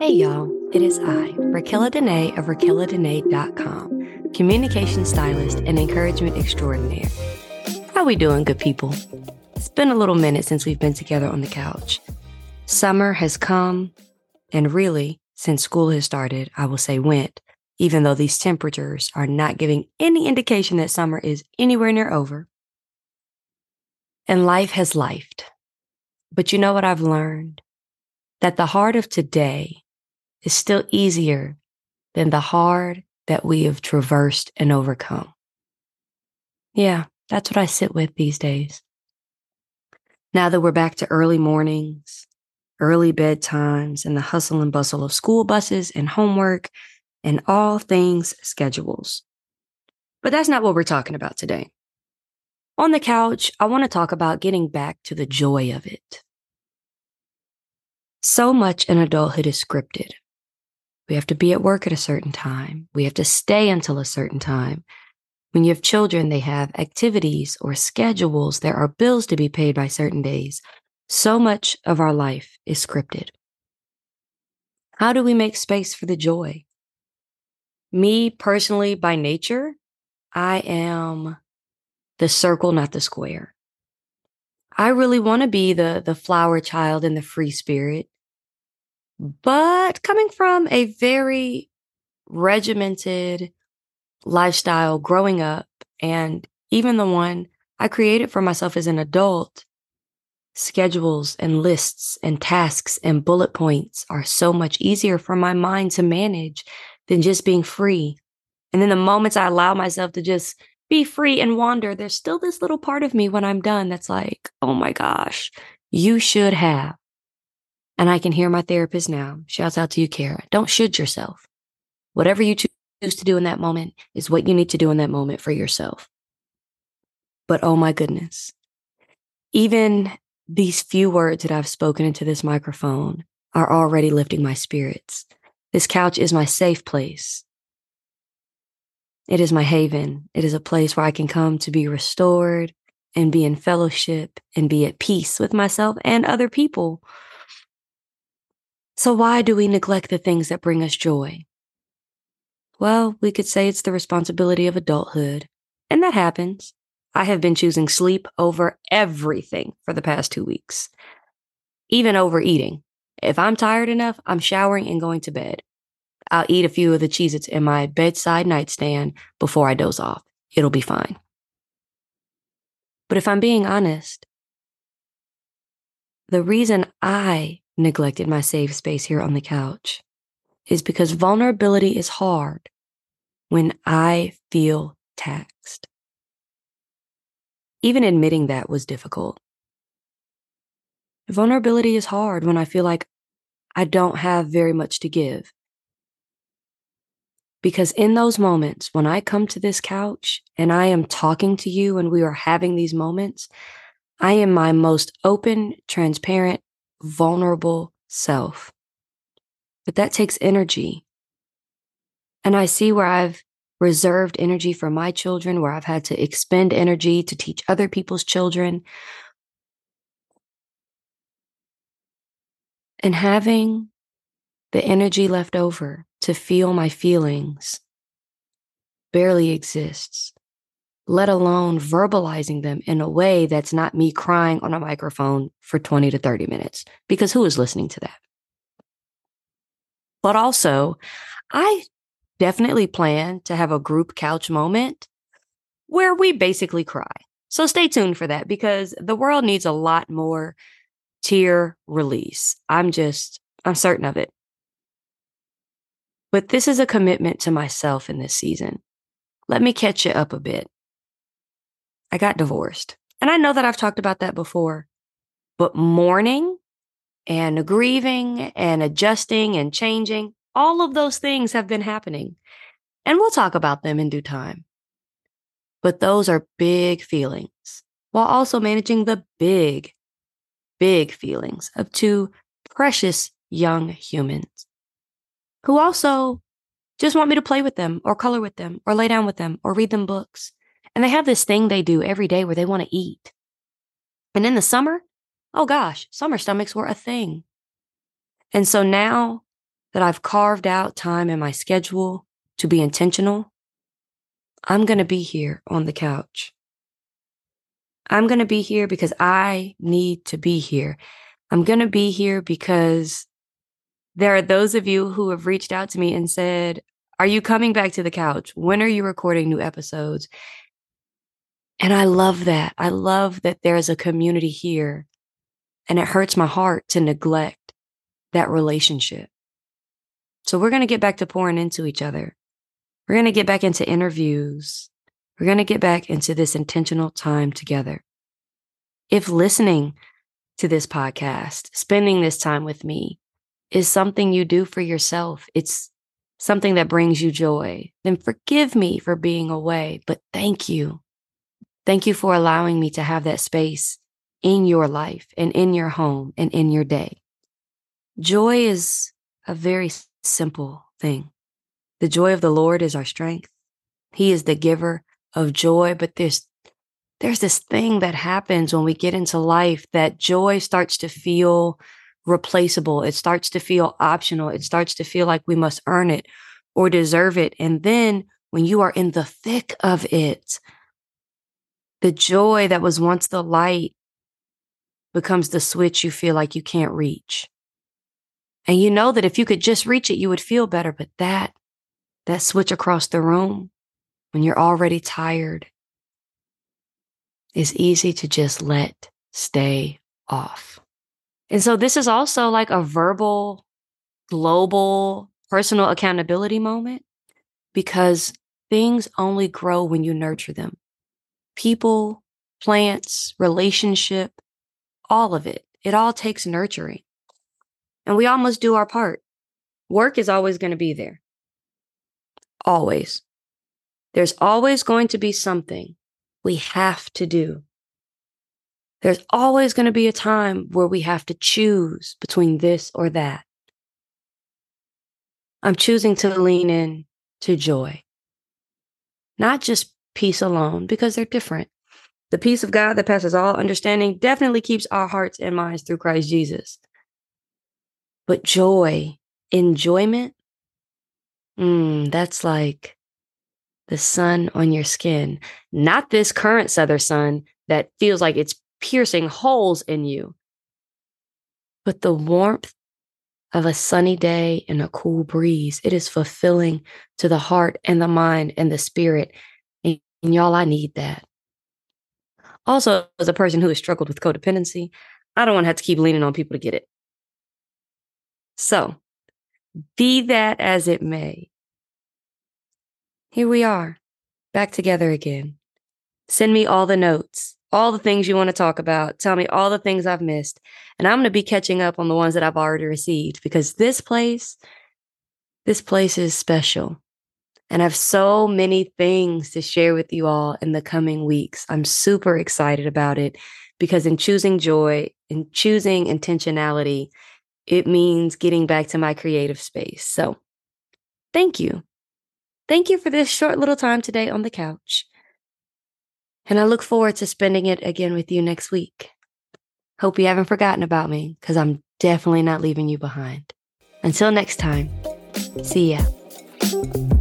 Hey y'all, it is I, Raquella Dene of RaquellaDene.com, communication stylist and encouragement extraordinaire. How we doing, good people? It's been a little minute since we've been together on the couch. Summer has come, and really, since school has started, I will say went, even though these temperatures are not giving any indication that summer is anywhere near over. And life has lifed. But you know what I've learned? That the heart of today is still easier than the hard that we have traversed and overcome. Yeah, that's what I sit with these days. Now that we're back to early mornings, early bedtimes, and the hustle and bustle of school buses and homework and all things schedules. But that's not what we're talking about today. On the couch, I want to talk about getting back to the joy of it. So much in adulthood is scripted. We have to be at work at a certain time. We have to stay until a certain time. When you have children, they have activities or schedules. There are bills to be paid by certain days. So much of our life is scripted. How do we make space for the joy? Me personally, by nature, I am the circle, not the square. I really want to be the, the flower child and the free spirit. But coming from a very regimented lifestyle growing up, and even the one I created for myself as an adult, schedules and lists and tasks and bullet points are so much easier for my mind to manage than just being free. And then the moments I allow myself to just be free and wander, there's still this little part of me when I'm done that's like, oh my gosh, you should have. And I can hear my therapist now. Shouts out to you, Kara. Don't should yourself. Whatever you choose to do in that moment is what you need to do in that moment for yourself. But oh my goodness, even these few words that I've spoken into this microphone are already lifting my spirits. This couch is my safe place. It is my haven. It is a place where I can come to be restored and be in fellowship and be at peace with myself and other people so, why do we neglect the things that bring us joy? Well, we could say it's the responsibility of adulthood, and that happens. I have been choosing sleep over everything for the past two weeks, even over eating. If I'm tired enough, I'm showering and going to bed. I'll eat a few of the Cheez Its in my bedside nightstand before I doze off. It'll be fine. But if I'm being honest, the reason I neglected my safe space here on the couch is because vulnerability is hard when I feel taxed. Even admitting that was difficult. Vulnerability is hard when I feel like I don't have very much to give. Because in those moments, when I come to this couch and I am talking to you and we are having these moments, I am my most open, transparent, vulnerable self. But that takes energy. And I see where I've reserved energy for my children, where I've had to expend energy to teach other people's children. And having the energy left over to feel my feelings barely exists let alone verbalizing them in a way that's not me crying on a microphone for 20 to 30 minutes, because who is listening to that? But also, I definitely plan to have a group couch moment where we basically cry. So stay tuned for that because the world needs a lot more tear release. I'm just, I'm certain of it. But this is a commitment to myself in this season. Let me catch you up a bit. I got divorced. And I know that I've talked about that before, but mourning and grieving and adjusting and changing, all of those things have been happening. And we'll talk about them in due time. But those are big feelings while also managing the big, big feelings of two precious young humans who also just want me to play with them or color with them or lay down with them or read them books and they have this thing they do every day where they want to eat. And in the summer, Oh gosh, summer stomachs were a thing. And so now that I've carved out time in my schedule to be intentional, I'm going to be here on the couch. I'm going to be here because I need to be here. I'm going to be here because there are those of you who have reached out to me and said, Are you coming back to the couch? When are you recording new episodes? And I love that. I love that there's a community here. And it hurts my heart to neglect that relationship. So we're going to get back to pouring into each other. We're going to get back into interviews. We're going to get back into this intentional time together. If listening to this podcast, spending this time with me is something you do for yourself, it's something that brings you joy, then forgive me for being away, but thank you. Thank you for allowing me to have that space in your life and in your home and in your day. Joy is a very simple thing. The joy of the Lord is our strength. He is the giver of joy, but there's there's this thing that happens when we get into life that joy starts to feel replaceable. It starts to feel optional. It starts to feel like we must earn it or deserve it. And then when you are in the thick of it, the joy that was once the light becomes the switch you feel like you can't reach. And you know that if you could just reach it, you would feel better. But that, that switch across the room when you're already tired is easy to just let stay off. And so this is also like a verbal, global, personal accountability moment because things only grow when you nurture them. People, plants, relationship, all of it. It all takes nurturing. And we all must do our part. Work is always going to be there. Always. There's always going to be something we have to do. There's always going to be a time where we have to choose between this or that. I'm choosing to lean in to joy, not just peace alone, because they're different. The peace of God that passes all understanding definitely keeps our hearts and minds through Christ Jesus. But joy, enjoyment, mm, that's like the sun on your skin, not this current southern sun that feels like it's piercing holes in you, but the warmth of a sunny day and a cool breeze. It is fulfilling to the heart and the mind and the spirit. And, and y'all, I need that. Also, as a person who has struggled with codependency, I don't want to have to keep leaning on people to get it. So, be that as it may, here we are, back together again. Send me all the notes, all the things you want to talk about. Tell me all the things I've missed. And I'm going to be catching up on the ones that I've already received because this place, this place is special. And I have so many things to share with you all in the coming weeks. I'm super excited about it because in choosing joy, in choosing intentionality, it means getting back to my creative space. So thank you. Thank you for this short little time today on the couch. And I look forward to spending it again with you next week. Hope you haven't forgotten about me because I'm definitely not leaving you behind. Until next time, see ya.